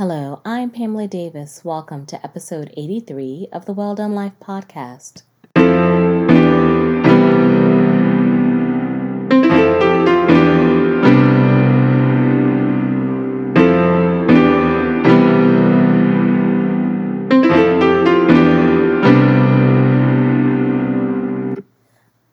Hello, I'm Pamela Davis. Welcome to episode 83 of the Well Done Life podcast.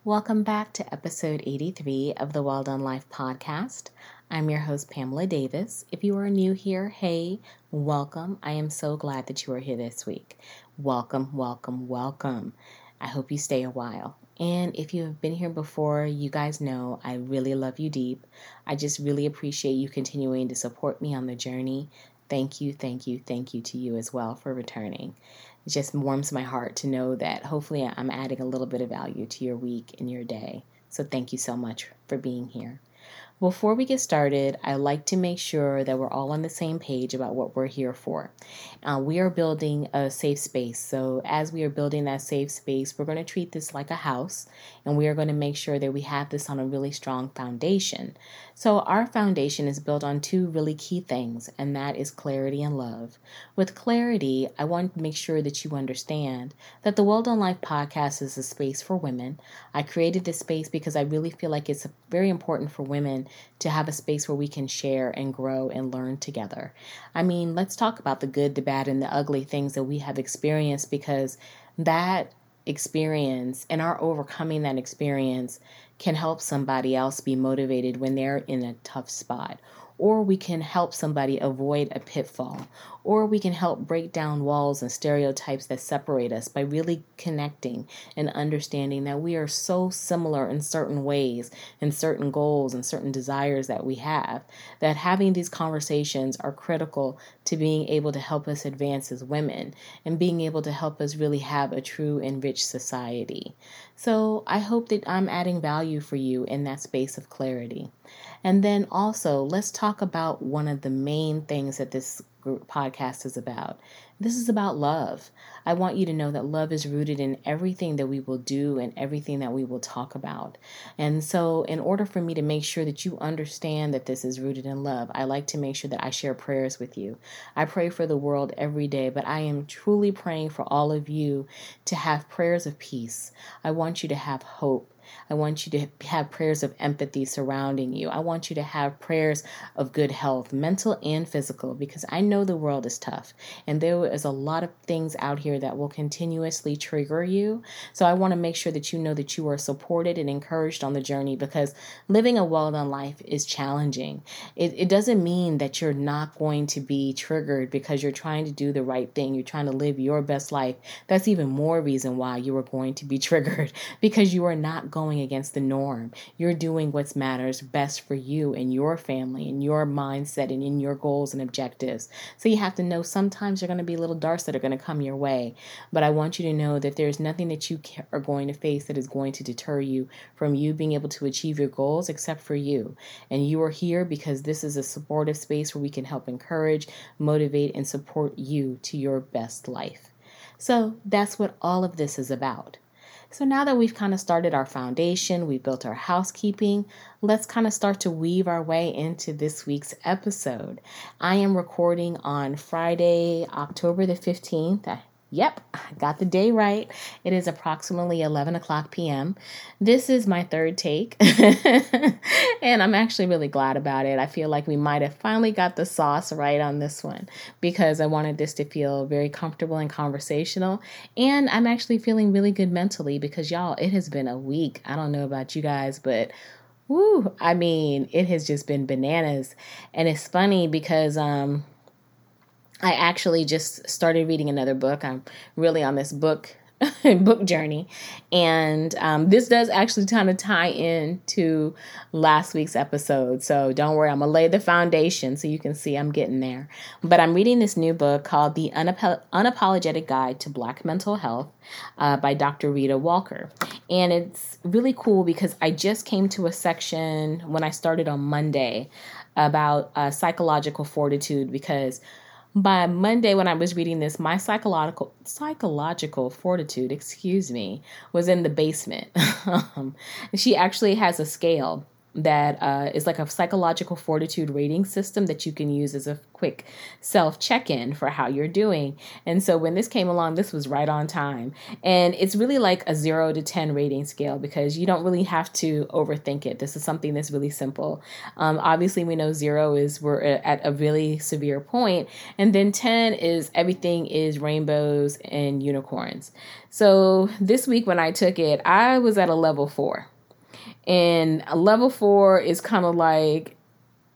Welcome back to episode 83 of the Well Done Life podcast. I'm your host, Pamela Davis. If you are new here, hey, welcome. I am so glad that you are here this week. Welcome, welcome, welcome. I hope you stay a while. And if you have been here before, you guys know I really love you deep. I just really appreciate you continuing to support me on the journey. Thank you, thank you, thank you to you as well for returning it just warms my heart to know that hopefully I'm adding a little bit of value to your week and your day. So thank you so much for being here. Before we get started, I like to make sure that we're all on the same page about what we're here for. Uh, we are building a safe space. So, as we are building that safe space, we're going to treat this like a house and we are going to make sure that we have this on a really strong foundation. So, our foundation is built on two really key things, and that is clarity and love. With clarity, I want to make sure that you understand that the Well Done Life podcast is a space for women. I created this space because I really feel like it's very important for women to have a space where we can share and grow and learn together. I mean, let's talk about the good, the bad, and the ugly things that we have experienced because that experience and our overcoming that experience can help somebody else be motivated when they're in a tough spot or we can help somebody avoid a pitfall, or we can help break down walls and stereotypes that separate us by really connecting and understanding that we are so similar in certain ways, in certain goals and certain desires that we have, that having these conversations are critical to being able to help us advance as women and being able to help us really have a true and rich society. So I hope that I'm adding value for you in that space of clarity. And then also, let's talk about one of the main things that this podcast is about. This is about love. I want you to know that love is rooted in everything that we will do and everything that we will talk about. And so, in order for me to make sure that you understand that this is rooted in love, I like to make sure that I share prayers with you. I pray for the world every day, but I am truly praying for all of you to have prayers of peace. I want you to have hope. I want you to have prayers of empathy surrounding you. I want you to have prayers of good health, mental and physical, because I know the world is tough and there is a lot of things out here that will continuously trigger you. So I want to make sure that you know that you are supported and encouraged on the journey because living a well done life is challenging. It, it doesn't mean that you're not going to be triggered because you're trying to do the right thing, you're trying to live your best life. That's even more reason why you are going to be triggered because you are not going against the norm. You're doing what matters best for you and your family and your mindset and in your goals and objectives. So you have to know sometimes you're going to be little darts that are going to come your way. But I want you to know that there's nothing that you are going to face that is going to deter you from you being able to achieve your goals except for you. And you are here because this is a supportive space where we can help encourage, motivate, and support you to your best life. So that's what all of this is about. So now that we've kind of started our foundation, we've built our housekeeping, let's kind of start to weave our way into this week's episode. I am recording on Friday, October the 15th. Yep, got the day right. It is approximately 11 o'clock p.m. This is my third take, and I'm actually really glad about it. I feel like we might have finally got the sauce right on this one because I wanted this to feel very comfortable and conversational. And I'm actually feeling really good mentally because, y'all, it has been a week. I don't know about you guys, but woo, I mean, it has just been bananas. And it's funny because, um, I actually just started reading another book. I'm really on this book book journey, and um, this does actually kind of tie in to last week's episode. So don't worry, I'm gonna lay the foundation so you can see I'm getting there. But I'm reading this new book called The Unap- Unapologetic Guide to Black Mental Health uh, by Dr. Rheeda Walker, and it's really cool because I just came to a section when I started on Monday about uh, psychological fortitude because by Monday when I was reading this, my psychological psychological fortitude, excuse me, was in the basement. Um, she actually has a scale that uh, is like a psychological fortitude rating system that you can use as a quick self check in for how you're doing. And so when this came along, this was right on time. And it's really like a zero to 10 rating scale because you don't really have to overthink it. This is something that's really simple. Um, obviously, we know zero is we're at a really severe point, and then 10 is everything is rainbows and unicorns. So this week when I took it, I was at a level four. And level four is kind of like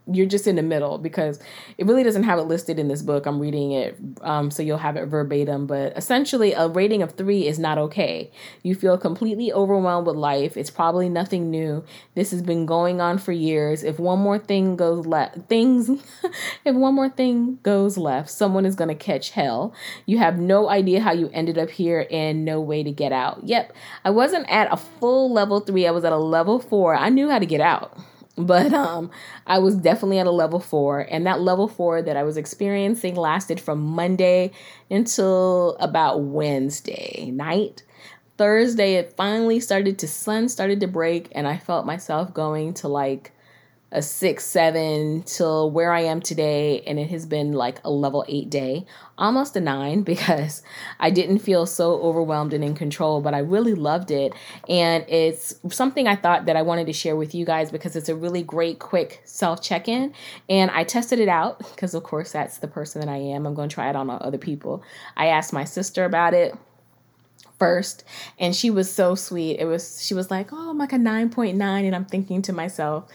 you're just in the middle because it really doesn't have it listed in this book. I'm reading it, um, so you'll have it verbatim. But essentially, a rating of three is not okay. You feel completely overwhelmed with life. It's probably nothing new. This has been going on for years. If one more thing goes left, things, if one more thing goes left, someone is going to catch hell. You have no idea how you ended up here and no way to get out. Yep, I wasn't at a full level three. I was at a level four. I knew how to get out but um i was definitely at a level four and that level four that i was experiencing lasted from monday until about wednesday night. Thursday it finally started to sun started to break and i felt myself going to like a six, seven till where I am today. And it has been like a level eight day, almost a nine because I didn't feel so overwhelmed and in control, but I really loved it. And it's something I thought that I wanted to share with you guys because it's a really great, quick self check in. And I tested it out because, of course, that's the person that I am. I'm going to try it on other people. I asked my sister about it first and she was so sweet it was she was like oh i'm like a 9.9 and i'm thinking to myself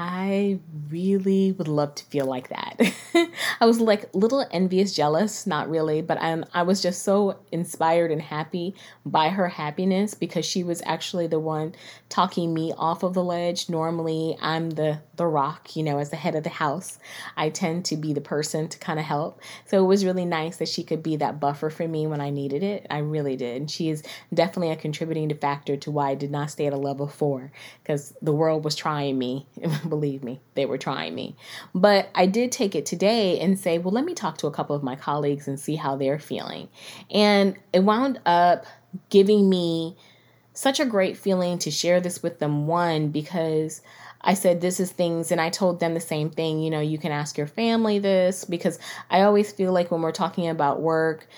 I really would love to feel like that. I was like little envious, jealous, not really, but I, I was just so inspired and happy by her happiness because she was actually the one talking me off of the ledge. Normally, I'm the the rock, you know, as the head of the house. I tend to be the person to kind of help. So it was really nice that she could be that buffer for me when I needed it. I really did. And She is definitely a contributing factor to why I did not stay at a level 4 because the world was trying me believe me, they were trying me. But I did take it today and say, well, let me talk to a couple of my colleagues and see how they're feeling. And it wound up giving me such a great feeling to share this with them. One, because I said, this is things, and I told them the same thing. You know, you can ask your family this because I always feel like when we're talking about work,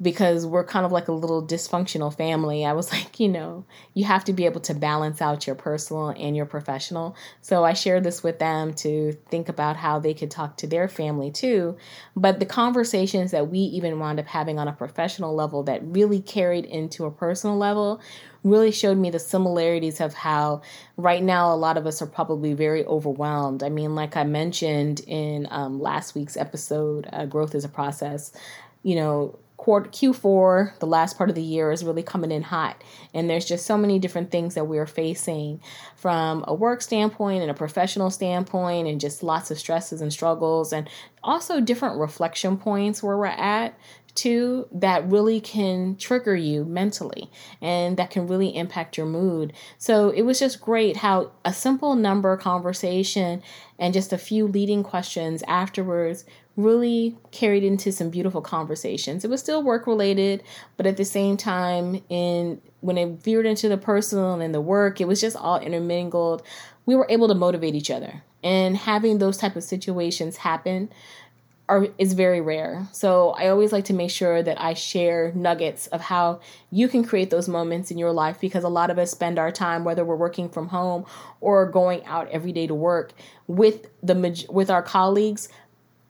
because we're kind of like a little dysfunctional family. I was like, you know, you have to be able to balance out your personal and your professional. So I shared this with them to think about how they could talk to their family too. But the conversations that we even wound up having on a professional level that really carried into a personal level really showed me the similarities of how right now a lot of us are probably very overwhelmed. I mean, like I mentioned in um, last week's episode, uh, Growth is a Process, you know, quarter Q4, the last part of the year is really coming in hot. And there's just so many different things that we're facing from a work standpoint and a professional standpoint and just lots of stresses and struggles and also different reflection points where we're at too that really can trigger you mentally and that can really impact your mood. So it was just great how a simple number conversation and just a few leading questions afterwards really carried into some beautiful conversations. It was still work related, but at the same time, in when it veered into the personal and the work, it was just all intermingled. We were able to motivate each other, and having those type of situations happen are is very rare. So I always like to make sure that I share nuggets of how you can create those moments in your life because a lot of us spend our time whether we're working from home or going out every day to work with the with our colleagues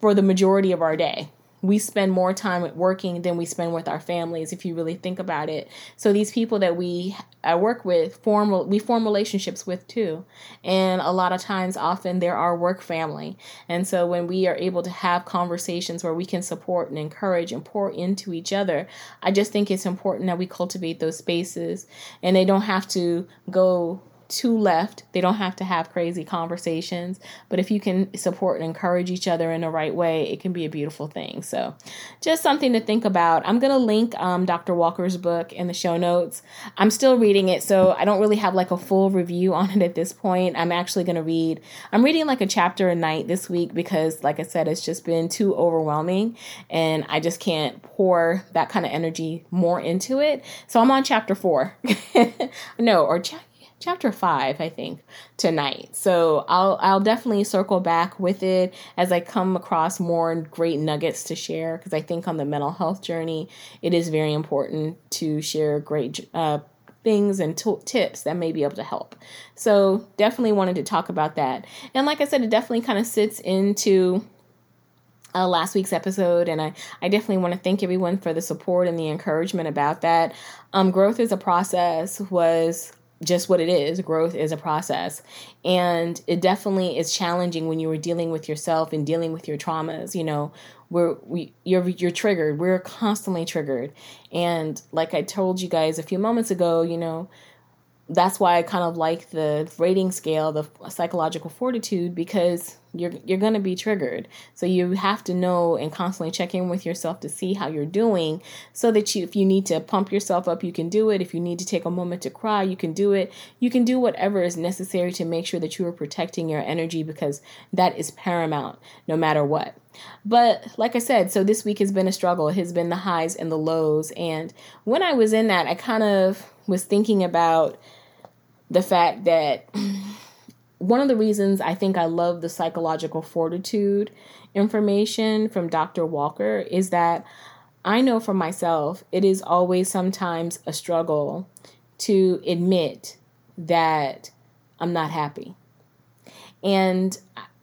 for the majority of our day. We spend more time working than we spend with our families, if you really think about it. So these people that we I work with form we form relationships with too, and a lot of times, often they're our work family. And so when we are able to have conversations where we can support and encourage and pour into each other, I just think it's important that we cultivate those spaces, and they don't have to go two left. They don't have to have crazy conversations, but if you can support and encourage each other in the right way, it can be a beautiful thing. So, just something to think about. I'm going to link um, Dr. Walker's book in the show notes. I'm still reading it, so I don't really have like a full review on it at this point. I'm actually going to read, I'm reading like a chapter a night this week because, like I said, it's just been too overwhelming and I just can't pour that kind of energy more into it. So, I'm on chapter four. no, or chapter chapter five, I think, tonight. So I'll I'll definitely circle back with it as I come across more great nuggets to share because I think on the mental health journey, it is very important to share great uh, things and t- tips that may be able to help. So definitely wanted to talk about that. And like I said, it definitely kind of sits into uh, last week's episode, and I, I definitely want to thank everyone for the support and the encouragement about that. Um, growth is a process was just what it is. Growth is a process. And it definitely is challenging when you are dealing with yourself and dealing with your traumas. You know, we're we you're you're triggered. We're constantly triggered. And like I told you guys a few moments ago, you know, that's why I kind of like the rating scale, the psychological fortitude, because you're you're going to be triggered. So you have to know and constantly check in with yourself to see how you're doing, so that you, if you need to pump yourself up, you can do it. If you need to take a moment to cry, you can do it. You can do whatever is necessary to make sure that you are protecting your energy, because that is paramount, no matter what. But like I said, so this week has been a struggle. It has been the highs and the lows, and when I was in that, I kind of was thinking about the fact that one of the reasons I think I love the psychological fortitude information from Dr. Walker is that I know for myself it is always sometimes a struggle to admit that I'm not happy. And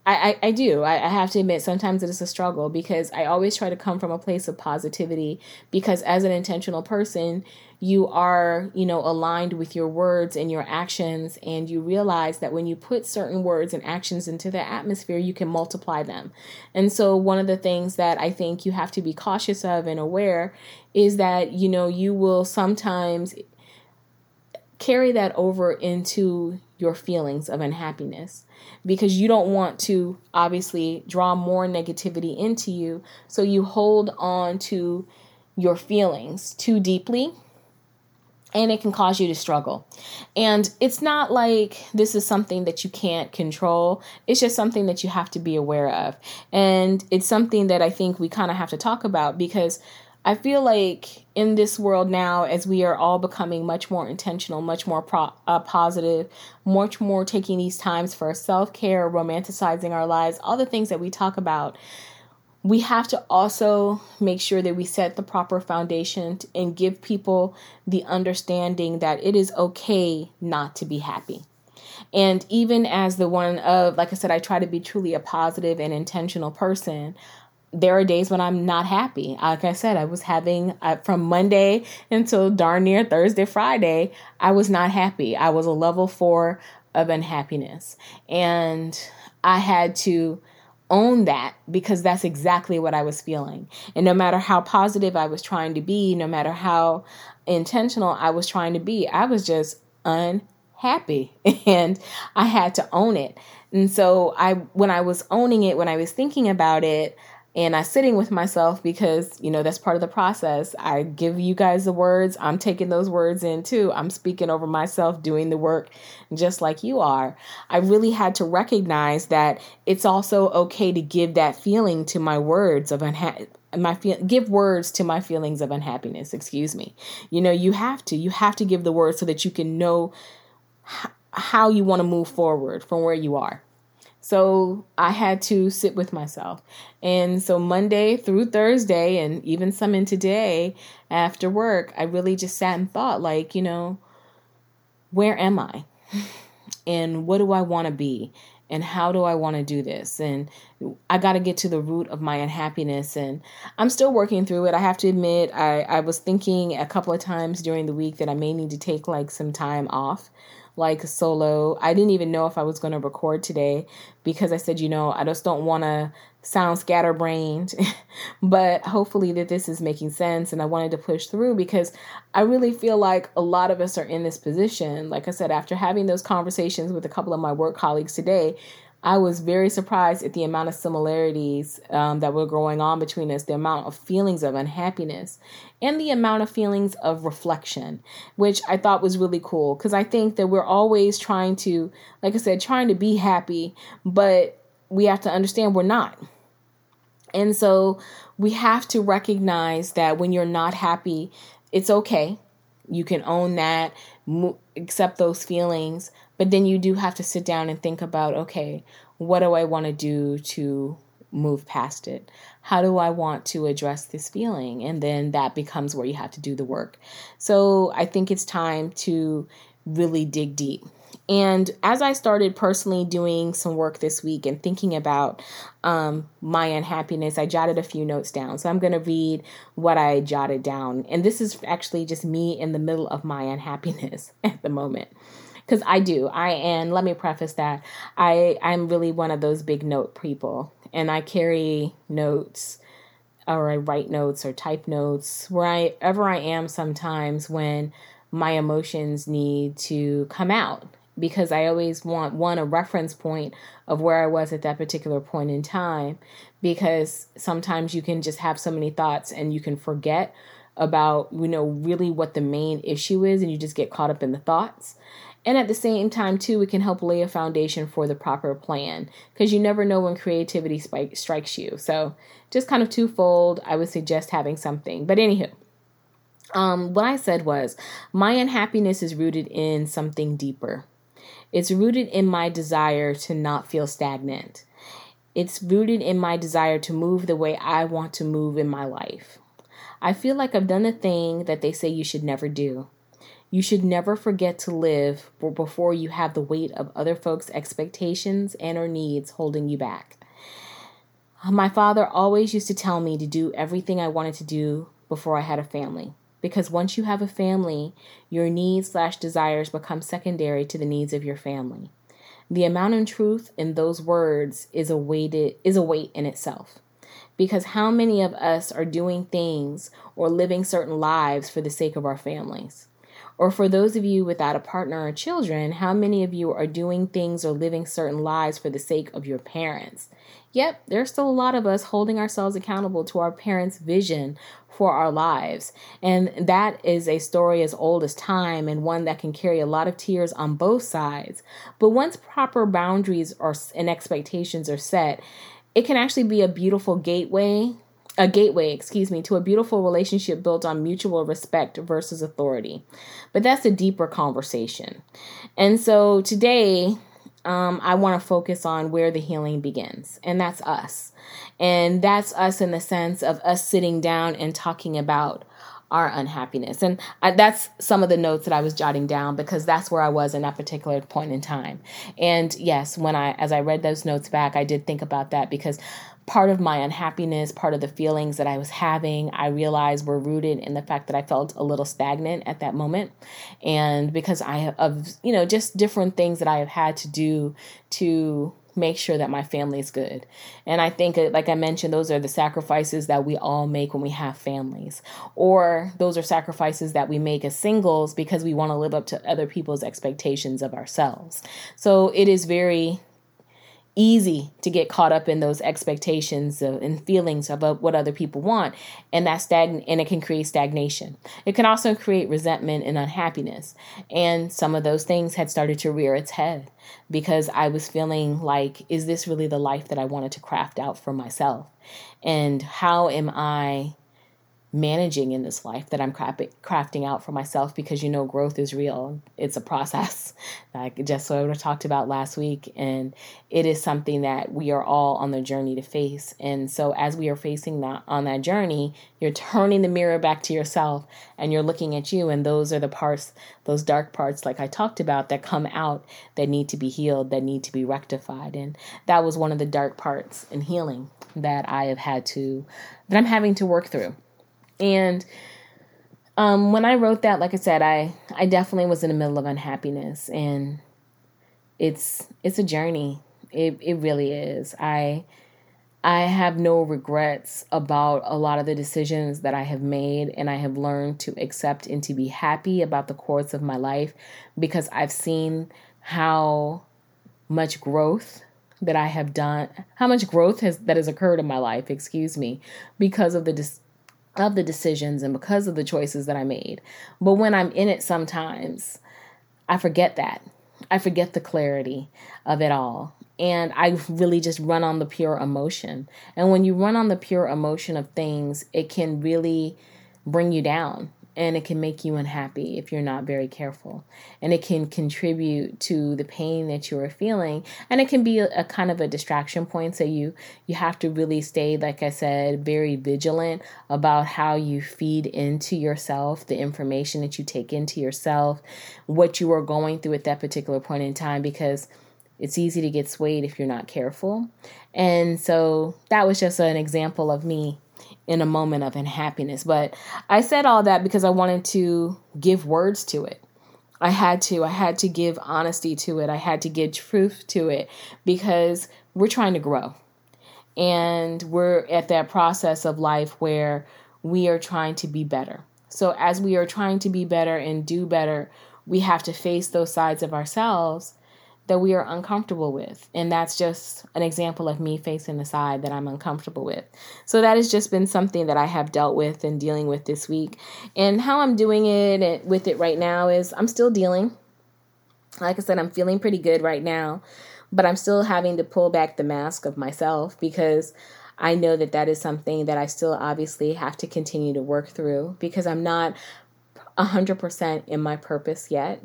I, I, I do. I, I have to admit, sometimes it is a struggle because I always try to come from a place of positivity. Because as an intentional person, you are, you know, aligned with your words and your actions, and you realize that when you put certain words and actions into the atmosphere, you can multiply them. And so, one of the things that I think you have to be cautious of and aware is that, you know, you will sometimes carry that over into your feelings of unhappiness because you don't want to obviously draw more negativity into you. So you hold on to your feelings too deeply and it can cause you to struggle. And it's not like this is something that you can't control. It's just something that you have to be aware of. And it's something that I think we kind of have to talk about because I feel like in this world now, as we are all becoming much more intentional, much more pro- uh, positive, much more taking these times for self care, romanticizing our lives, all the things that we talk about, we have to also make sure that we set the proper foundation and give people the understanding that it is okay not to be happy. And even as the one of, like I said, I try to be truly a positive and intentional person there are days when I'm not happy. Like I said, I was having uh, from Monday until darn near Thursday, Friday, I was not happy. I was a level four of unhappiness. And I had to own that because that's exactly what I was feeling. And no matter how positive I was trying to be, no matter how intentional I was trying to be, I was just unhappy and I had to own it. And so I when I was owning it, when I was thinking about it, and I'm sitting with myself because you know that's part of the process. I give you guys the words, I'm taking those words in too. I'm speaking over myself, doing the work just like you are. I really had to recognize that it's also okay to give that feeling to my words of unha- my feel give words to my feelings of unhappiness, excuse me. You know, you have to. You have to give the words so that you can know h- how you want to move forward from where you are. So I had to sit with myself. And so Monday through Thursday, and even some in today after work, I really just sat and thought, like, you know, where am I? And what do I want to be? And how do I want to do this? And I got to get to the root of my unhappiness. And I'm still working through it. I have to admit, I, I was thinking a couple of times during the week that I may need to take like some time off like solo. I didn't even know if I was going to record today because I said, you know, I just don't want to sound scatterbrained, but hopefully that this is making sense. And I wanted to push through because I really feel like a lot of us are in this position. Like I said, after having those conversations with a couple of my work colleagues today, I was very surprised at the amount of similarities um, that were going on between us, the amount of feelings of unhappiness, and the amount of feelings of reflection, which I thought was really cool. Because I think that we're always trying to, like I said, trying to be happy, but we have to understand we're not. And so we have to recognize that when you're not happy, it's okay. You can own that, mo- accept those feelings, but then you do have to sit down and think about okay, what do I want to do to move past it? How do I want to address this feeling? And then that becomes where you have to do the work. So I think it's time to really dig deep. And as I started personally doing some work this week and thinking about um, my unhappiness, I jotted a few notes down. So I'm going to read what I jotted down. And this is actually just me in the middle of my unhappiness at the moment because I do. I and let me preface that I I'm really one of those big note people, and I carry notes or I write notes or type notes wherever I am sometimes when my emotions need to come out because I always want one a reference point of where I was at that particular point in time because sometimes you can just have so many thoughts and you can forget about you know really what the main issue is and you just get caught up in the thoughts and at the same time, too, it can help lay a foundation for the proper plan because you never know when creativity spike, strikes you. So, just kind of twofold, I would suggest having something. But, anywho, um, what I said was my unhappiness is rooted in something deeper. It's rooted in my desire to not feel stagnant. It's rooted in my desire to move the way I want to move in my life. I feel like I've done the thing that they say you should never do. You should never forget to live before you have the weight of other folks' expectations and or needs holding you back. My father always used to tell me to do everything I wanted to do before I had a family. Because once you have a family, your needs slash desires become secondary to the needs of your family. The amount of truth in those words is a weighted is a weight in itself. Because how many of us are doing things or living certain lives for the sake of our families? Or for those of you without a partner or children, how many of you are doing things or living certain lives for the sake of your parents? Yep, there's still a lot of us holding ourselves accountable to our parents' vision for our lives. And that is a story as old as time and one that can carry a lot of tears on both sides. But once proper boundaries are, and expectations are set, it can actually be a beautiful gateway a gateway, excuse me, to a beautiful relationship built on mutual respect versus authority. But that's a deeper conversation. And so today, um, I want to focus on where the healing begins, and that's us. And that's us in the sense of us sitting down and talking about our unhappiness. And I, that's some of the notes that I was jotting down because that's where I was in that particular point in time. And yes, when I, as I read those notes back, I did think about that because part of my unhappiness, part of the feelings that I was having, I realized were rooted in the fact that I felt a little stagnant at that moment. And because I of, you know, just different things that I have had to do to make sure that my family is good. And I think, uh, like I mentioned, those are the sacrifices that we all make when we have families, or those are sacrifices that we make as singles because we want to live up to other people's expectations of ourselves. So it is very easy to get caught up in those expectations and feelings about what other people want and that stagn and it can create stagnation. It can also create resentment and unhappiness. And some of those things had started to rear its head because i was feeling like is this really the life that i wanted to craft out for myself? And how am i managing in this life that I'm crafting out for myself because you know growth is real. It's a process, like just so I talked about last week, and it is something that we are all on the journey to face. And so as we are facing that on that journey, you're turning the mirror back to yourself and you're looking at you, and those are the parts, those dark parts, like I talked about, that come out that need to be healed, that need to be rectified, and that was one of the dark parts in healing that I have had to that I'm having to work through. And um, when I wrote that, like I said, I I definitely was in the middle of unhappiness, and it's it's a journey. It it really is. I I have no regrets about a lot of the decisions that I have made, and I have learned to accept and to be happy about the course of my life because I've seen how much growth that I have done, how much growth has that has occurred in my life, excuse me, because of the of the decisions and because of the choices that I made. But when I'm in it sometimes, I forget that. I forget the clarity of it all. And I really just run on the pure emotion. And when you run on the pure emotion of things, it can really bring you down. And it can make you unhappy if you're not very careful. And it can contribute to the pain that you are feeling. And it can be a, a, kind of a distraction point. So you you have to really stay like i said very vigilant about how you feed into yourself the information that you take into yourself what you are going through at that particular point in time because it's easy to get swayed if you're not careful. And so that was just an example of me in a moment of unhappiness. But I said all that because I wanted to give words to it. I had to. I had to give honesty to it. I had to give truth to it because we're trying to grow. And we're at that process of life where we are trying to be better. So, as we are trying to be better and do better, we have to face those sides of ourselves that we are uncomfortable with. And that's just an example of me facing the side that I'm uncomfortable with. So that has just been something that I have dealt with and dealing with this week. And how I'm doing it eh, with it right now is I'm still dealing. Like I said, I'm feeling pretty good right now, but I'm still having to pull back the mask of myself because I know that that is something that I still obviously have to continue to work through because I'm not 100% in my purpose yet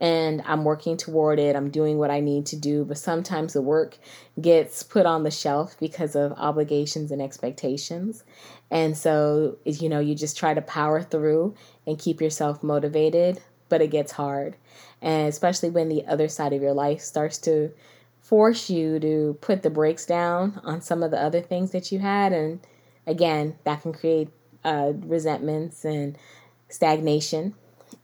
and I'm working toward it. I'm doing what I need to do, but sometimes the work gets put on the shelf because of obligations and expectations. And so, you know, you just try to power through and keep yourself motivated, but it gets hard. And especially when the other side of your life starts to force you to put the brakes down on some of the other things that you had. And again, that can create uh, resentments and stagnation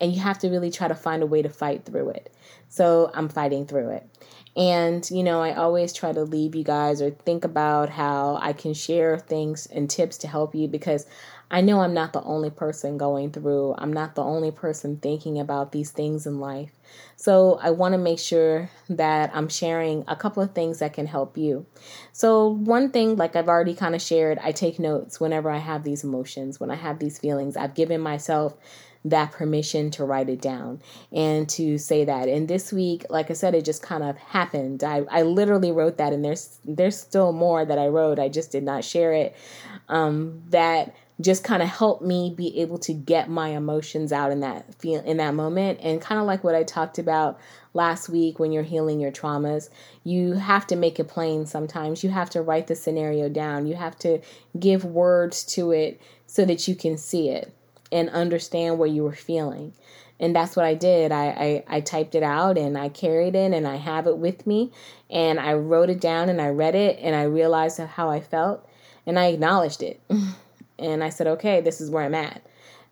and you have to really try to find a way to fight through it. So I'm fighting through it. And, you know, I always try to leave you guys or think about how I can share things and tips to help you because I know I'm not the only person going through, I'm not the only person thinking about these things in life. So I want to make sure that I'm sharing a couple of things that can help you. So, one thing, like I've already kind of shared, I take notes whenever I have these emotions, when I have these feelings. I've given myself that permission to write it down and to say that. And this week, like I said, it just kind of happened. I, I literally wrote that, and there's there's still more that I wrote. I just did not share it. Um, that just kind of helped me be able to get my emotions out in that feel in that moment and kind of like what I talked about last week when you're healing your traumas you have to make it plain sometimes you have to write the scenario down you have to give words to it so that you can see it and understand what you were feeling. And that's what I did. I, I, I typed it out and I carried it and I have it with me. And I wrote it down and I read it and I realized how I felt and I acknowledged it. and I said, okay, this is where I'm at.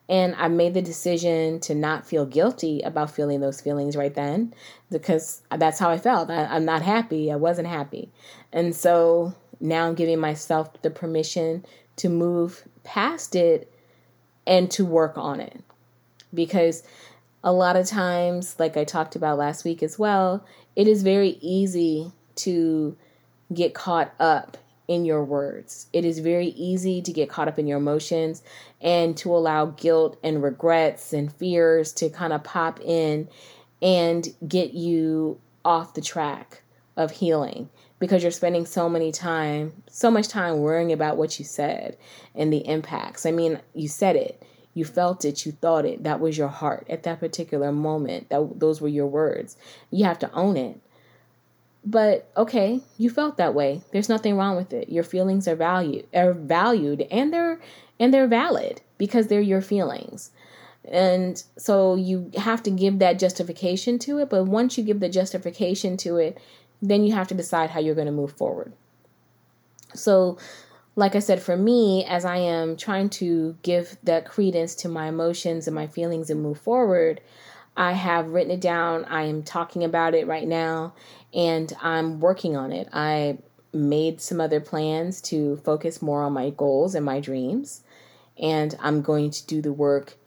And I made the decision to not feel guilty about feeling those feelings right then because that's how I felt. I, I'm not happy. I wasn't happy. And so now I'm giving myself the permission to move past it and to work on it. Because a lot of times, like I talked about last week as well, it is very easy to get caught up in your words. It is very easy to get caught up in your emotions and to allow guilt and regrets and fears to kind of pop in and get you off the track of healing because you're spending so many time so much time worrying about what you said and the impacts. I mean you said it. You felt it. You thought it. That was your heart at that particular moment. That those were your words. You have to own it. But okay you felt that way. There's nothing wrong with it. Your feelings are valued are valued and they're and they're valid because they're your feelings. And so you have to give that justification to it. But once you give the justification to it then you have to decide how you're going to move forward. So, like I said, for me, as I am trying to give that credence to my emotions and my feelings and move forward, I have written it down. I am talking about it right now and I'm working on it. I made some other plans to focus more on my goals and my dreams. And I'm going to do the work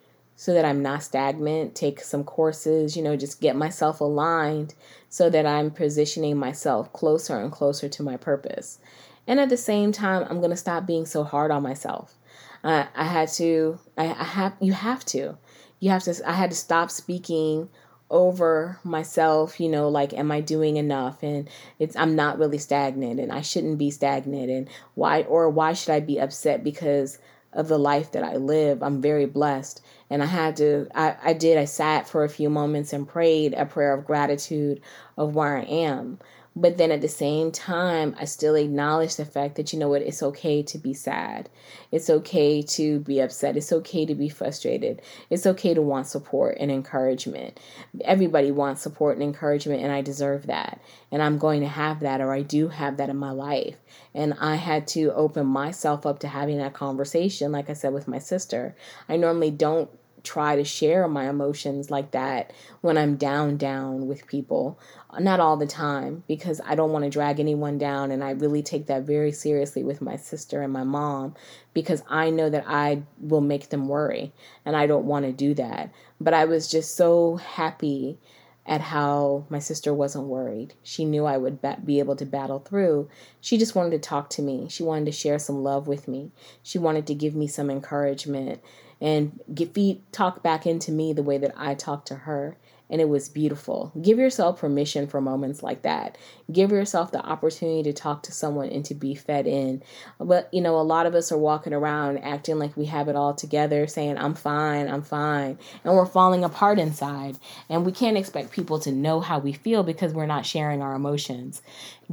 so that I'm not stagnant, take some courses, you know, just get myself aligned so that I'm positioning myself closer and closer to my purpose. And at the same time, I'm going to stop being so hard on myself. Uh, I had to, I, I have, you have to, you have to, I had to stop speaking over myself, you know, like, am I doing enough? And it's, I'm not really stagnant and I shouldn't be stagnant. And why, or why should I be upset because of the life that I live. I'm very blessed. And I had to, I, I did, I sat for a few moments and prayed a prayer of gratitude of where I am. But then at the same time, I still acknowledge the fact that, you know what, it's okay to be sad. It's okay to be upset. It's okay to be frustrated. It's okay to want support and encouragement. Everybody wants support and encouragement, and I deserve that. And I'm going to have that, or I do have that in my life. And I had to open myself up to having that conversation, like I said, with my sister. I normally don't try to share my emotions like that when I'm down, down with people. Not all the time, because I don't want to drag anyone down. And I really take that very seriously with my sister and my mom, because I know that I will make them worry. And I don't want to do that. But I was just so happy at how my sister wasn't worried. She knew I would be able to battle through. She just wanted to talk to me. She wanted to share some love with me. She wanted to give me some encouragement and get feed talk back into me the way that I talk to her. And it was beautiful. Give yourself permission for moments like that. Give yourself the opportunity to talk to someone and to be fed in. But, you know, a lot of us are walking around acting like we have it all together, saying, I'm fine, I'm fine. And we're falling apart inside. And we can't expect people to know how we feel because we're not sharing our emotions.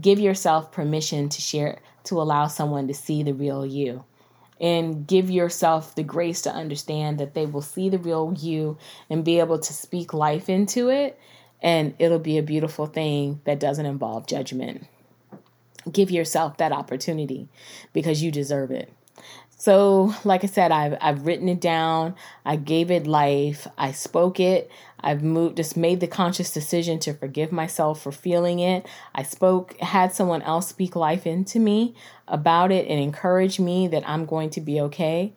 Give yourself permission to share, to allow someone to see the real you and give yourself the grace to understand that they will see the real you and be able to speak life into it. And it'll be a beautiful thing that doesn't involve judgment. Give yourself that opportunity because you deserve it. So, like I said, I've, I've written it down. I gave it life. I spoke it. I've moved, just made the conscious decision to forgive myself for feeling it. I spoke, had someone else speak life into me about it and encourage me that I'm going to be okay.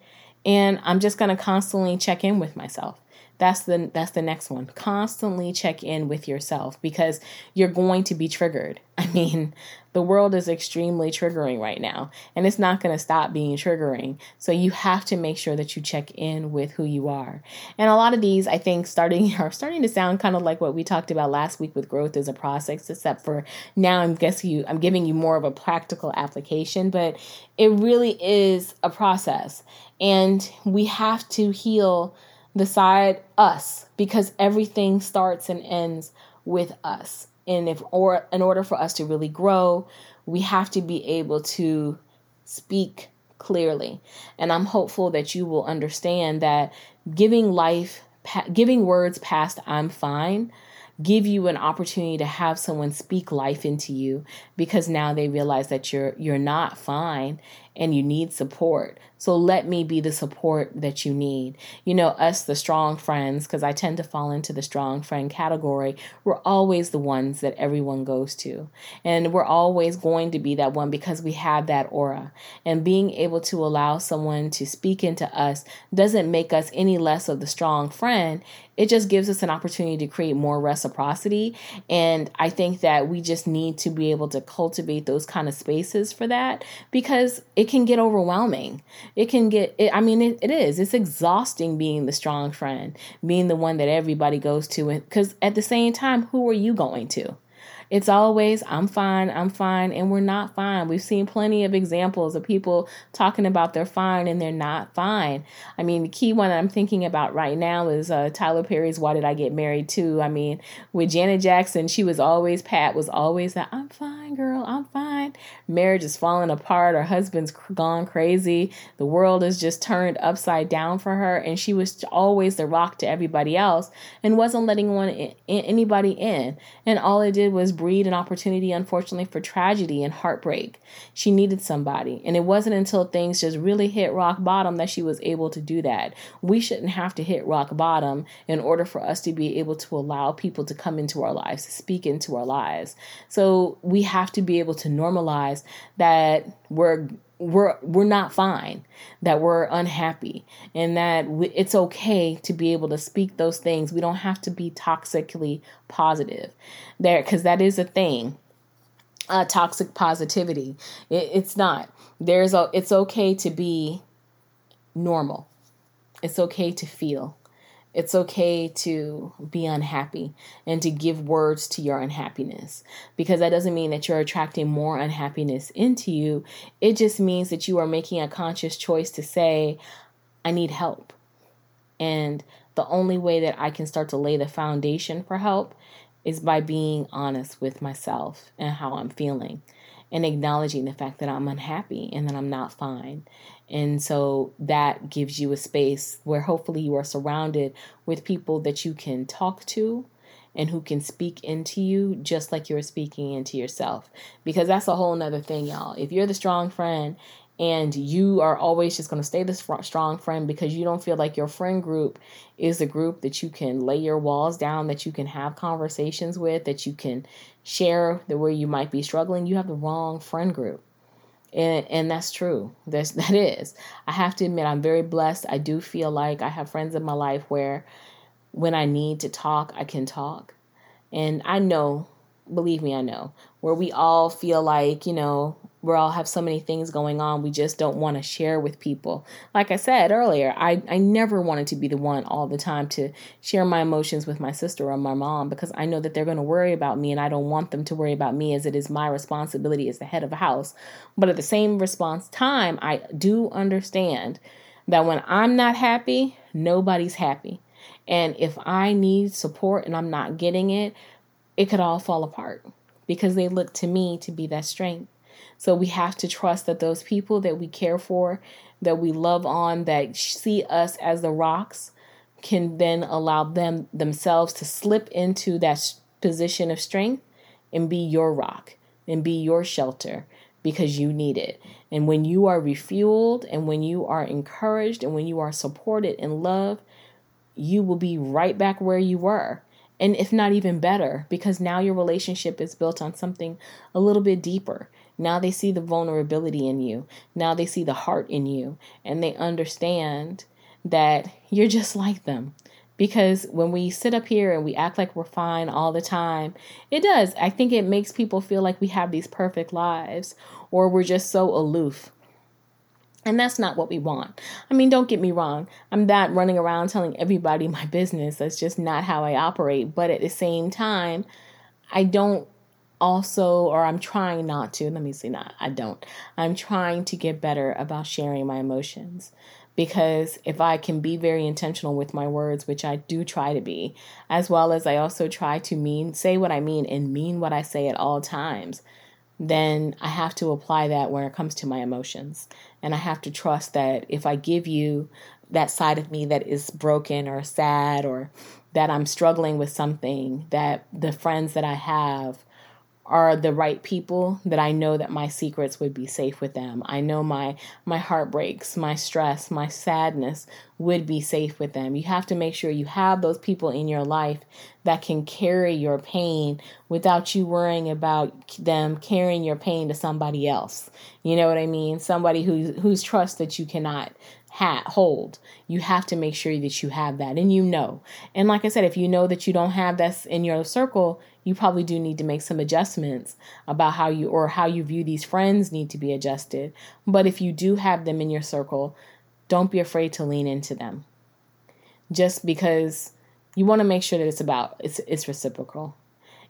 And I'm just going to constantly check in with myself. That's the that's the next one. Constantly check in with yourself because you're going to be triggered. I mean, the world is extremely triggering right now, and it's not going to stop being triggering. So you have to make sure that you check in with who you are. And a lot of these, I think, starting are starting to sound kind of like what we talked about last week with growth as a process, except for now I'm guessing you I'm giving you more of a practical application, but it really is a process. And we have to heal the side us because everything starts and ends with us. And if or in order for us to really grow we have to be able to speak clearly. And i'm hopeful that you will understand that giving life giving words past i'm fine give you an opportunity to have someone speak life into you because now they realize that you're you're not fine and you need support. So let me be the support that you need. You know, us, the strong friends, because I tend to fall into the strong friend category, we're always the ones that everyone goes to. And we're always going to be that one because we have that aura. And being able to allow someone to speak into us doesn't make us any less of the strong friend. It just gives us an opportunity to create more reciprocity. And I think that we just need to be able to cultivate those kind of spaces for that because it can get overwhelming. It can get, it, I mean, it, it is. It's exhausting being the strong friend, being the one that everybody goes to. Because at the same time, who are you going to? It's always, I'm fine, I'm fine, and we're not fine. We've seen plenty of examples of people talking about they're fine and they're not fine. I mean, the key one I'm thinking about right now is uh, Tyler Perry's Why Did I Get Married Too? I mean, with Janet Jackson, she was always, Pat was always that, I'm fine, girl, I'm fine. Marriage is falling apart, her husband's gone crazy, the world is just turned upside down for her, and she was always the rock to everybody else and wasn't letting one anybody in. And all it did was breed an opportunity, unfortunately, for tragedy and heartbreak. She needed somebody. And it wasn't until things just really hit rock bottom that she was able to do that. We shouldn't have to hit rock bottom in order for us to be able to allow people to come into our lives, to speak into our lives. So we have to be able to normalize that we're we're we're not fine that we're unhappy and that we, it's okay to be able to speak those things. We don't have to be toxically positive. There because that is a thing uh, toxic positivity. It, it's not. There's a it's okay to be normal. It's okay to feel It's okay to be unhappy and to give words to your unhappiness because that doesn't mean that you're attracting more unhappiness into you. It just means that you are making a conscious choice to say, I need help. And the only way that I can start to lay the foundation for help is by being honest with myself and how I'm feeling and acknowledging the fact that I'm unhappy and that I'm not fine. And so that gives you a space where hopefully you are surrounded with people that you can talk to and who can speak into you just like you're speaking into yourself. Because that's a whole nother thing, y'all. If you're the strong friend and you are always just going to stay the strong friend because you don't feel like your friend group is a group that you can lay your walls down, that you can have conversations with, that you can share the where you might be struggling, you have the wrong friend group. And, and that's true. That's that is. I have to admit I'm very blessed. I do feel like I have friends in my life where when I need to talk, I can talk. And I know, believe me, I know, where we all feel like, you know, we all have so many things going on we just don't want to share with people. Like i said earlier I, I never wanted to be the one all the time to share my emotions with my sister or my mom because i know that they're going to worry about me and i don't want them to worry about me as it is my responsibility as the head of a house. But at the same response time i do understand that when i'm not happy nobody's happy. And if i need support and i'm not getting it it could all fall apart because they look to me to be that strength so we have to trust that those people that we care for, that we love on, that see us as the rocks, can then allow them themselves to slip into that position of strength and be your rock and be your shelter because you need it. And when you are refueled and when you are encouraged and when you are supported and loved, you will be right back where you were. And if not even better, because now your relationship is built on something a little bit deeper. Now they see the vulnerability in you. Now they see the heart in you. And they understand that you're just like them. Because when we sit up here and we act like we're fine all the time, it does. I think it makes people feel like we have these perfect lives or we're just so aloof. And that's not what we want. I mean, don't get me wrong. I'm not running around telling everybody my business. That's just not how I operate. But at the same time, I don't also, or I'm trying not to, let me see, not, I don't. I'm trying to get better about sharing my emotions because if I can be very intentional with my words, which I do try to be, as well as I also try to mean, say what I mean and mean what I say at all times, then I have to apply that when it comes to my emotions. And I have to trust that if I give you that side of me that is broken or sad or that I'm struggling with something, that the friends that I have are the right people that I know that my secrets would be safe with them. I know my my heartbreaks, my stress, my sadness would be safe with them. You have to make sure you have those people in your life that can carry your pain without you worrying about them carrying your pain to somebody else. You know what I mean? Somebody who's whose trust that you cannot ha- hold. You have to make sure that you have that and you know. And like I said, if you know that you don't have that in your circle, you probably do need to make some adjustments about how you or how you view these friends need to be adjusted. But if you do have them in your circle, don't be afraid to lean into them. Just because you want to make sure that it's about it's it's reciprocal.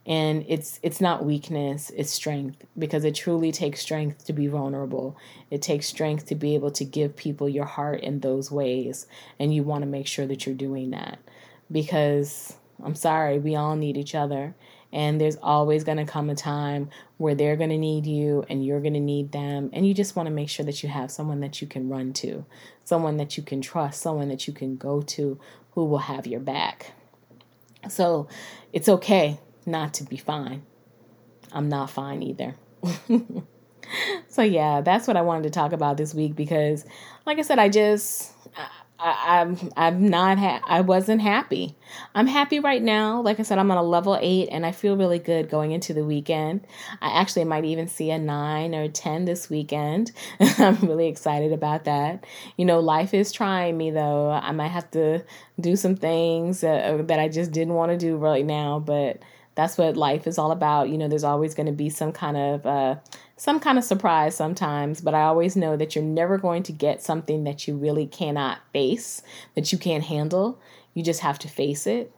And it's it's not weakness, it's strength because it truly takes strength to be vulnerable. It takes strength to be able to give people your heart in those ways and you want to make sure that you're doing that because I'm sorry, we all need each other and there's always going to come a time where they're going to need you and you're going to need them. And you just want to make sure that you have someone that you can run to, someone that you can trust, someone that you can go to who will have your back. So it's okay not to be fine. I'm not fine either. so yeah, that's what I wanted to talk about this week because like I said I just I, am I'm, I'm not ha- I wasn't happy. I'm happy right now. Like I said, I'm on a level eight, and I feel really good going into the weekend. I actually might even see a nine or ten this weekend. I'm really excited about that. You know, life is trying me though. I might have to do some things uh, that I just didn't want to do right now, but that's what life is all about. You know, there's always going to be some kind of uh, some kind of surprise sometimes, but I always know that you're never going to get something that you really cannot face, that you can't handle. You just have to face it.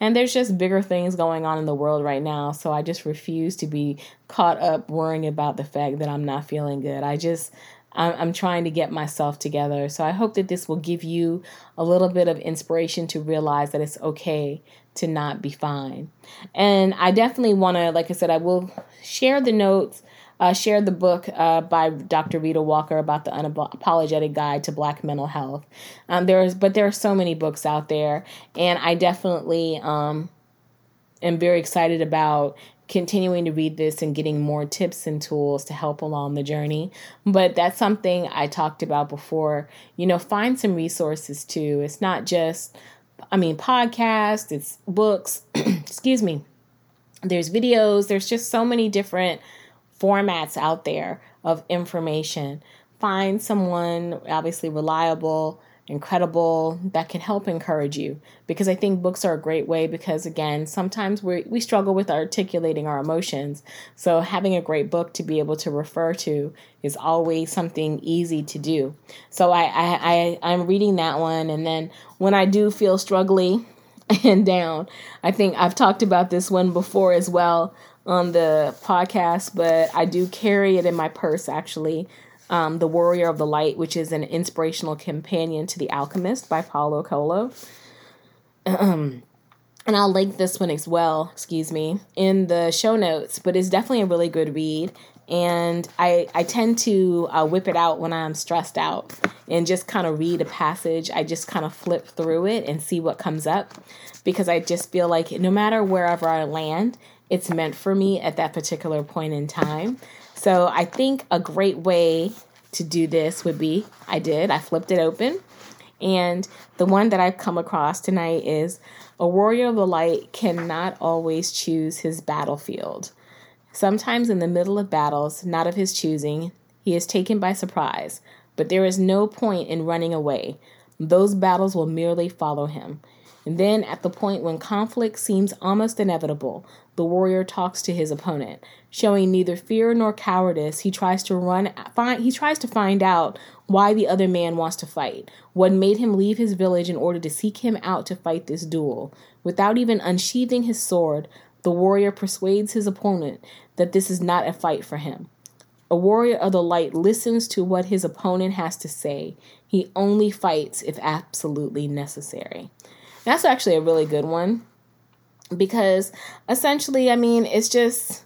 And there's just bigger things going on in the world right now. So I just refuse to be caught up worrying about the fact that I'm not feeling good. I just, I'm, trying to get myself together. So I hope that this will give you a little bit of inspiration to realize that it's okay to not be fine. And I definitely want to, like I said, I will share the notes uh, shared the book uh, by Dr. Rheeda Walker about the unapologetic guide to Black mental health. Um, there's, but there are so many books out there, and I definitely um, am very excited about continuing to read this and getting more tips and tools to help along the journey. But that's something I talked about before. You know, find some resources too. It's not just, I mean, podcasts, it's books, excuse me. There's videos, there's just so many different formats out there of information. Find someone obviously reliable, incredible that can help encourage you. Because I think books are a great way because again sometimes we we struggle with articulating our emotions. So having a great book to be able to refer to is always something easy to do. So I I, I I'm reading that one. And then when I do feel struggling and down I think I've talked about this one before as well on the podcast, but I do carry it in my purse actually. Um, the Warrior of the Light, which is an inspirational companion to The Alchemist by Paulo Coelho. And I'll link this one as well, excuse me, in the show notes, but it's definitely a really good read. And I, I tend to uh, whip it out when I'm stressed out and just kind of read a passage. I just kind of flip through it and see what comes up because I just feel like no matter wherever I land, it's meant for me at that particular point in time. So I think a great way to do this would be I did, I flipped it open. And the one that I've come across tonight is a warrior of the light cannot always choose his battlefield. Sometimes in the middle of battles, not of his choosing, he is taken by surprise, but there is no point in running away. Those battles will merely follow him. And then, at the point when conflict seems almost inevitable, the warrior talks to his opponent, showing neither fear nor cowardice. He tries to run find he tries to find out why the other man wants to fight. What made him leave his village in order to seek him out to fight this duel. Without even unsheathing his sword, the warrior persuades his opponent that this is not a fight for him. A warrior of the light listens to what his opponent has to say. He only fights if absolutely necessary. That's actually a really good one because essentially, I mean, it's just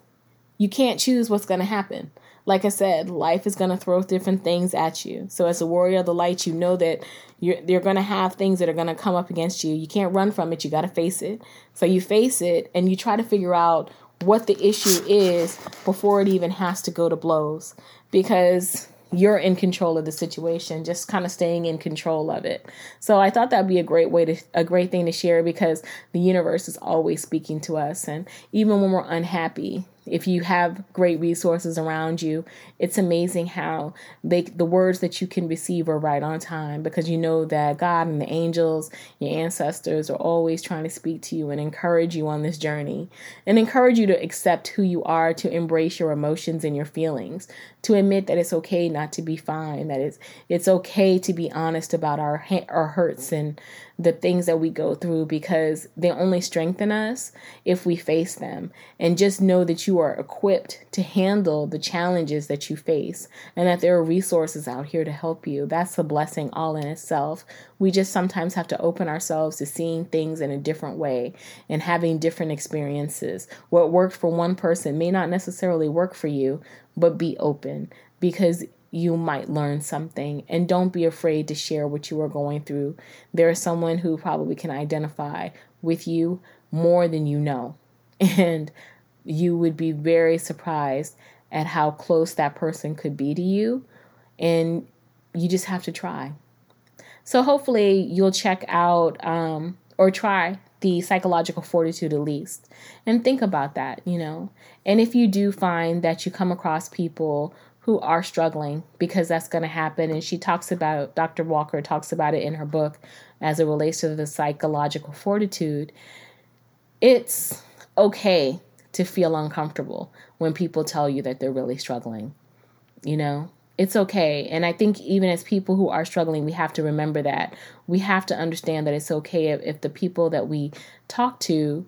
you can't choose what's going to happen. Like I said, life is going to throw different things at you. So, as a warrior of the light, you know that you're, you're going to have things that are going to come up against you. You can't run from it. You got to face it. So, you face it and you try to figure out what the issue is before it even has to go to blows. Because you're in control of the situation, just kind of staying in control of it. So I thought that'd be a great way to a great thing to share because the universe is always speaking to us and even when we're unhappy, if you have great resources around you, it's amazing how they the words that you can receive are right on time because you know that God and the angels, your ancestors are always trying to speak to you and encourage you on this journey and encourage you to accept who you are, to embrace your emotions and your feelings, to admit that it's okay not to be fine, that it's it's okay to be honest about our our hurts and the things that we go through because they only strengthen us if we face them. And just know that you are equipped to handle the challenges that you face and that there are resources out here to help you. That's a blessing all in itself. We just sometimes have to open ourselves to seeing things in a different way and having different experiences. What worked for one person may not necessarily work for you, but be open because you might learn something and don't be afraid to share what you are going through. There is someone who probably can identify with you more than you know. And you would be very surprised at how close that person could be to you. And you just have to try. So hopefully you'll check out um, or try the psychological fortitude at least and think about that, you know. And if you do find that you come across people who are struggling because that's going to happen. And she talks about, Dr. Walker talks about it in her book as it relates to the psychological fortitude. It's okay to feel uncomfortable when people tell you that they're really struggling. You know, it's okay. And I think even as people who are struggling, we have to remember that. We have to understand that it's okay if, if the people that we talk to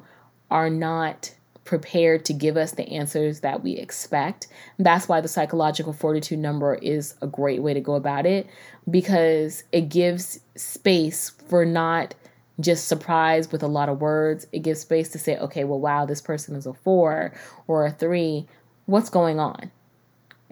are not prepared to give us the answers that we expect. That's why the psychological fortitude number is a great way to go about it because it gives space for not just surprised with a lot of words. It gives space to say, okay, well, wow, this person is a four or a three. What's going on?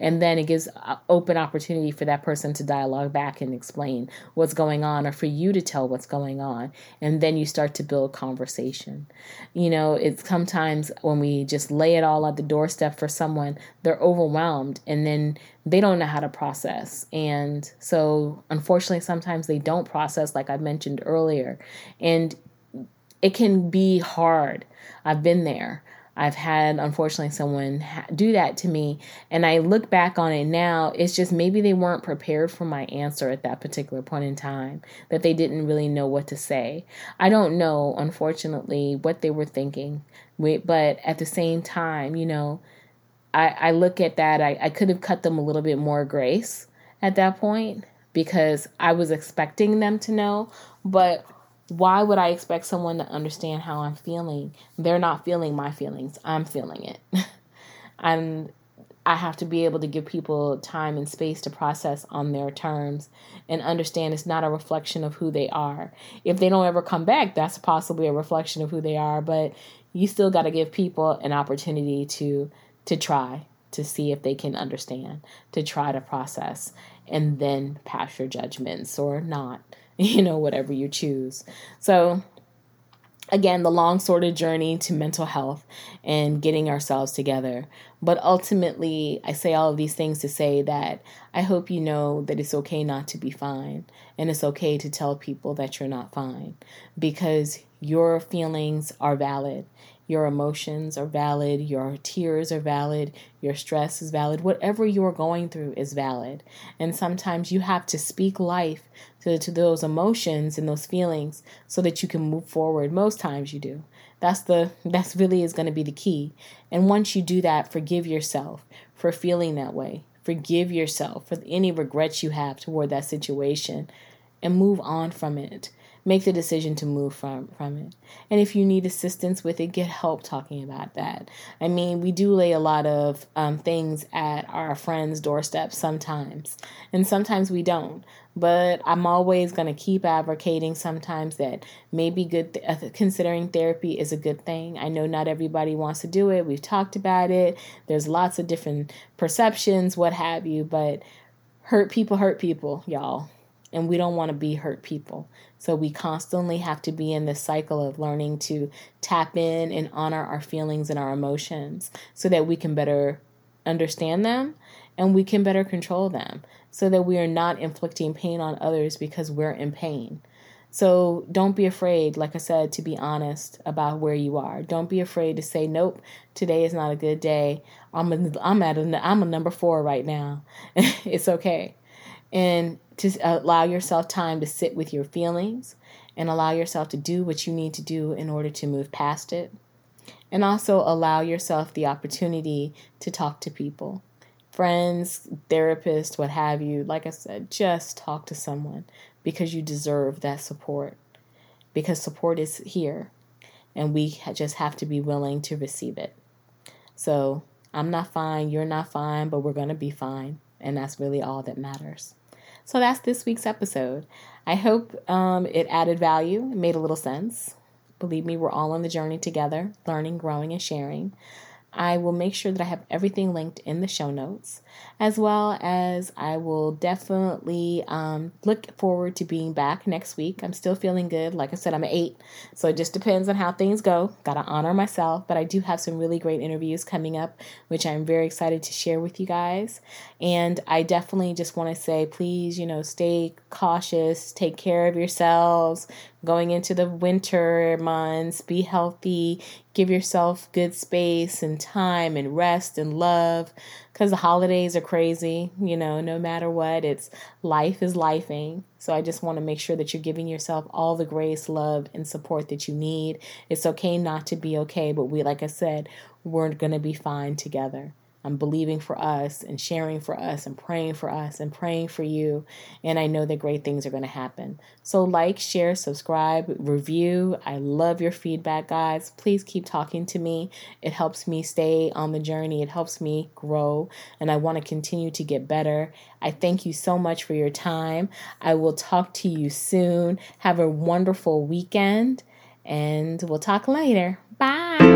And then it gives uh, open opportunity for that person to dialogue back and explain what's going on or for you to tell what's going on. And then you start to build conversation. You know it's sometimes when we just lay it all at the doorstep for someone they're overwhelmed and then they don't know how to process. And so unfortunately sometimes they don't process like i mentioned earlier. And it can be hard. I've been there I've had, unfortunately, someone do that to me. And I look back on it now, it's just maybe they weren't prepared for my answer at that particular point in time, that they didn't really know what to say. I don't know, unfortunately, what they were thinking. But at the same time, you know, I, I look at that, I, I could have cut them a little bit more grace at that point because I was expecting them to know. But why would I expect someone to understand how I'm feeling? They're not feeling my feelings. I'm feeling it. and I have to be able to give people time and space to process on their terms and understand it's not a reflection of who they are. If they don't ever come back, that's possibly a reflection of who they are, but you still got to give people an opportunity to to try to see if they can understand, to try to process and then pass your judgments or not. you know, whatever you choose. So, again, the long sort of journey to mental health and getting ourselves together. But ultimately, I say all of these things to say that I hope you know that it's okay not to be fine. And it's okay to tell people that you're not fine because your feelings are valid your emotions are valid, your tears are valid, your stress is valid, whatever you're going through is valid. And sometimes you have to speak life to, to those emotions and those feelings so that you can move forward. Most times you do. That's the that's really is going to be the key. And once you do that, forgive yourself for feeling that way. Forgive yourself for any regrets you have toward that situation and move on from it make the decision to move from from it. And if you need assistance with it, get help talking about that. I mean, we do lay a lot of um, things at our friends' doorsteps sometimes, and sometimes we don't. But I'm always going to keep advocating sometimes that maybe good th- uh, considering therapy is a good thing. I know not everybody wants to do it. We've talked about it. There's lots of different perceptions, what have you, but hurt people hurt people, y'all and we don't want to be hurt people. So we constantly have to be in this cycle of learning to tap in and honor our feelings and our emotions so that we can better understand them and we can better control them so that we are not inflicting pain on others because we're in pain. So don't be afraid, like I said, to be honest about where you are. Don't be afraid to say, "Nope, today is not a good day. I'm a, I'm at a, I'm a number four right now. it's okay." And to uh, allow yourself time to sit with your feelings and allow yourself to do what you need to do in order to move past it. And also allow yourself the opportunity to talk to people friends, therapists, what have you. Like I said, just talk to someone because you deserve that support. Because support is here and we just have to be willing to receive it. So I'm not fine, you're not fine, but we're going to be fine. And that's really all that matters. So that's this week's episode. I hope um, it added value, made a little sense. Believe me, we're all on the journey together, learning, growing, and sharing. I will make sure that I have everything linked in the show notes, as well as I will definitely um, look forward to being back next week. I'm still feeling good. Like I said, I'm an eight, so it just depends on how things go. Got to honor myself, but I do have some really great interviews coming up, which I'm very excited to share with you guys. And I definitely just want to say, please, you know, stay cautious, take care of yourselves, going into the winter months. Be healthy. Give yourself good space and time and rest and love because the holidays are crazy. You know, no matter what, it's life is lifing. Eh? So I just want to make sure that you're giving yourself all the grace, love, and support that you need. It's okay not to be okay, but we, like I said, we're going to be fine together. I'm believing for us and sharing for us and praying for us and praying for you. And I know that great things are going to happen. So, like, share, subscribe, review. I love your feedback, guys. Please keep talking to me. It helps me stay on the journey, it helps me grow, and I want to continue to get better. I thank you so much for your time. I will talk to you soon. Have a wonderful weekend, and we'll talk later. Bye.